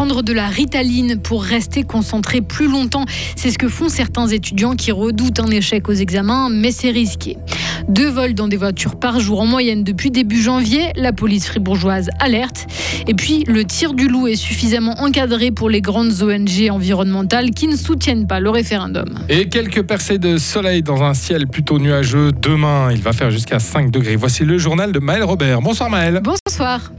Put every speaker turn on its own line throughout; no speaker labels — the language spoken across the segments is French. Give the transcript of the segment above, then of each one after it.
prendre de la ritaline pour rester concentré plus longtemps. C'est ce que font certains étudiants qui redoutent un échec aux examens, mais c'est risqué. Deux vols dans des voitures par jour en moyenne depuis début janvier, la police fribourgeoise alerte. Et puis, le tir du loup est suffisamment encadré pour les grandes ONG environnementales qui ne soutiennent pas le référendum.
Et quelques percées de soleil dans un ciel plutôt nuageux. Demain, il va faire jusqu'à 5 degrés. Voici le journal de Maël Robert. Bonsoir Maël.
Bonsoir.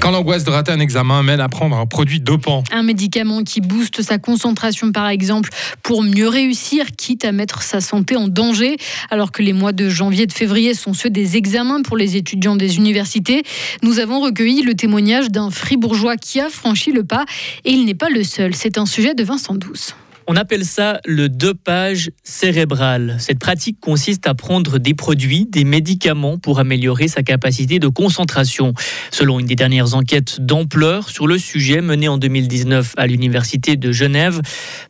Quand l'angoisse de rater un examen mène à prendre un produit dopant.
Un médicament qui booste sa concentration, par exemple, pour mieux réussir, quitte à mettre sa santé en danger. Alors que les mois de janvier et de février sont ceux des examens pour les étudiants des universités, nous avons recueilli le témoignage d'un fribourgeois qui a franchi le pas. Et il n'est pas le seul. C'est un sujet de Vincent Douce.
On appelle ça le dopage cérébral. Cette pratique consiste à prendre des produits, des médicaments pour améliorer sa capacité de concentration. Selon une des dernières enquêtes d'ampleur sur le sujet menée en 2019 à l'Université de Genève,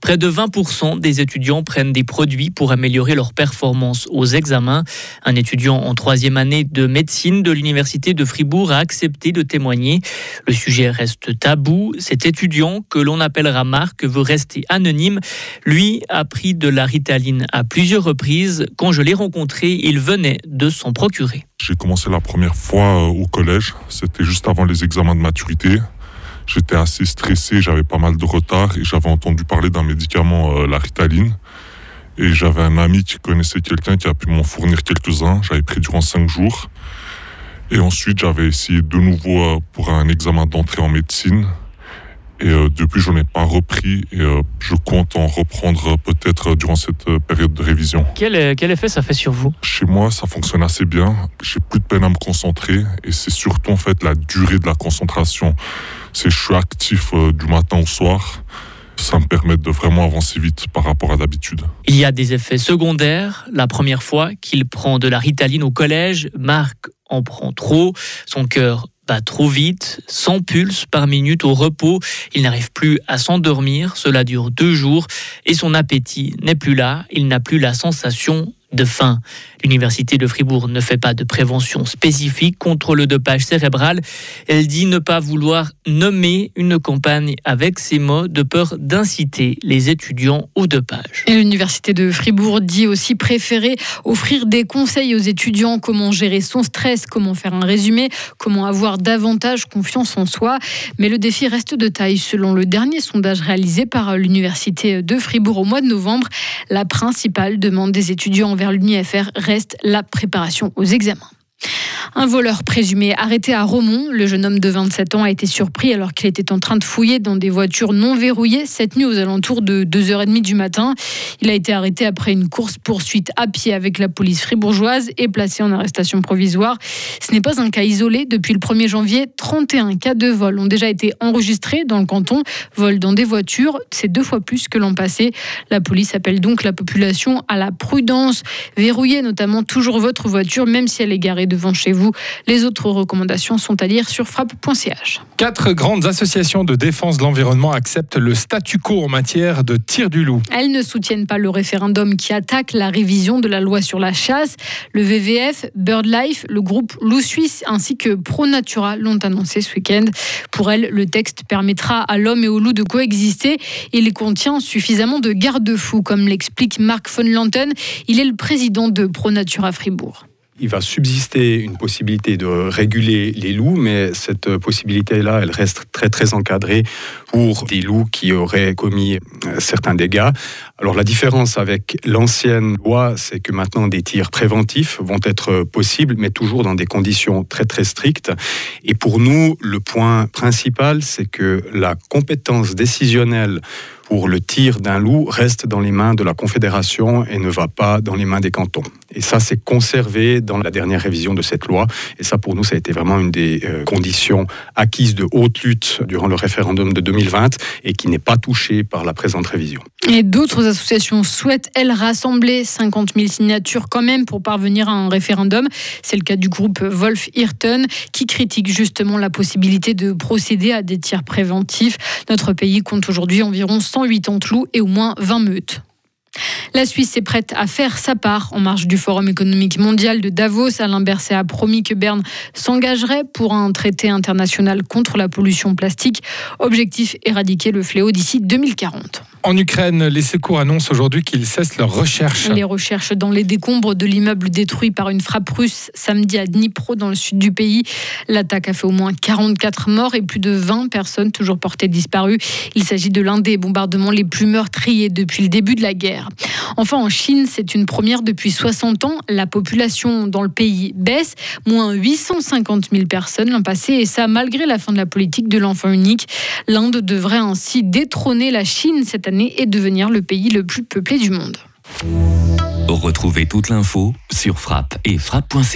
près de 20% des étudiants prennent des produits pour améliorer leur performance aux examens. Un étudiant en troisième année de médecine de l'Université de Fribourg a accepté de témoigner. Le sujet reste tabou. Cet étudiant, que l'on appellera Marc, veut rester anonyme lui a pris de la ritaline à plusieurs reprises. Quand je l'ai rencontré, il venait de s'en procurer.
J'ai commencé la première fois euh, au collège. C'était juste avant les examens de maturité. J'étais assez stressé, j'avais pas mal de retard et j'avais entendu parler d'un médicament, euh, la ritaline. Et j'avais un ami qui connaissait quelqu'un qui a pu m'en fournir quelques-uns. J'avais pris durant cinq jours. Et ensuite, j'avais essayé de nouveau euh, pour un examen d'entrée en médecine. Et euh, depuis, je n'en ai pas repris et euh, je compte en reprendre peut-être durant cette euh, période de révision.
Quel, quel, effet ça fait sur vous?
Chez moi, ça fonctionne assez bien. J'ai plus de peine à me concentrer et c'est surtout en fait la durée de la concentration. C'est je suis actif du matin au soir. Ça me permet de vraiment avancer vite par rapport à d'habitude.
Il y a des effets secondaires. La première fois qu'il prend de la ritaline au collège, Marc en prend trop. Son cœur bat trop vite, sans pulse par minute au repos. Il n'arrive plus à s'endormir. Cela dure deux jours et son appétit n'est plus là. Il n'a plus la sensation de faim. L'Université de Fribourg ne fait pas de prévention spécifique contre le dopage cérébral. Elle dit ne pas vouloir nommer une campagne avec ces mots de peur d'inciter les étudiants au dopage.
Et l'Université de Fribourg dit aussi préférer offrir des conseils aux étudiants comment gérer son stress, comment faire un résumé, comment avoir davantage confiance en soi. Mais le défi reste de taille. Selon le dernier sondage réalisé par l'Université de Fribourg au mois de novembre, la principale demande des étudiants vers l'UNIFR reste la préparation aux examens. Un voleur présumé arrêté à Romont, le jeune homme de 27 ans a été surpris alors qu'il était en train de fouiller dans des voitures non verrouillées cette nuit aux alentours de 2h30 du matin. Il a été arrêté après une course-poursuite à pied avec la police fribourgeoise et placé en arrestation provisoire. Ce n'est pas un cas isolé. Depuis le 1er janvier, 31 cas de vol ont déjà été enregistrés dans le canton. Vol dans des voitures, c'est deux fois plus que l'an passé. La police appelle donc la population à la prudence. Verrouillez notamment toujours votre voiture, même si elle est garée devant chez vous. Les autres recommandations sont à lire sur frappe.ch.
Quatre grandes associations de défense de l'environnement acceptent le statu quo en matière de tir du loup.
Elles ne soutiennent pas le référendum qui attaque la révision de la loi sur la chasse. Le VVF, BirdLife, le groupe Loup Suisse ainsi que ProNatura l'ont annoncé ce week-end. Pour elles, le texte permettra à l'homme et au loup de coexister. Il contient suffisamment de garde-fous, comme l'explique Marc von Lanten. Il est le président de ProNatura Fribourg
il va subsister une possibilité de réguler les loups, mais cette possibilité-là, elle reste très très encadrée pour des loups qui auraient commis euh, certains dégâts. Alors la différence avec l'ancienne loi, c'est que maintenant des tirs préventifs vont être possibles, mais toujours dans des conditions très très strictes. Et pour nous, le point principal, c'est que la compétence décisionnelle pour le tir d'un loup reste dans les mains de la Confédération et ne va pas dans les mains des cantons. Et ça, c'est conservé dans la dernière révision de cette loi. Et ça, pour nous, ça a été vraiment une des euh, conditions acquises de haute lutte durant le référendum de 2020 et qui n'est pas touchée par la présente révision.
Et d'autres associations souhaitent, elles, rassembler 50 000 signatures quand même pour parvenir à un référendum. C'est le cas du groupe Wolf Hirten qui critique justement la possibilité de procéder à des tirs préventifs. Notre pays compte aujourd'hui environ 180 loups et au moins 20 meutes. La Suisse est prête à faire sa part en marge du Forum économique mondial de Davos. Alain Berset a promis que Berne s'engagerait pour un traité international contre la pollution plastique. Objectif éradiquer le fléau d'ici 2040.
En Ukraine, les secours annoncent aujourd'hui qu'ils cessent leurs recherches.
Les recherches dans les décombres de l'immeuble détruit par une frappe russe samedi à Dnipro dans le sud du pays. L'attaque a fait au moins 44 morts et plus de 20 personnes toujours portées disparues. Il s'agit de l'un des bombardements les plus meurtriers depuis le début de la guerre. Enfin, en Chine, c'est une première depuis 60 ans. La population dans le pays baisse, moins 850 000 personnes l'an passé, et ça malgré la fin de la politique de l'enfant unique. L'Inde devrait ainsi détrôner la Chine cette année et devenir le pays le plus peuplé du monde.
Retrouvez toute l'info sur frappe et frappe.ch.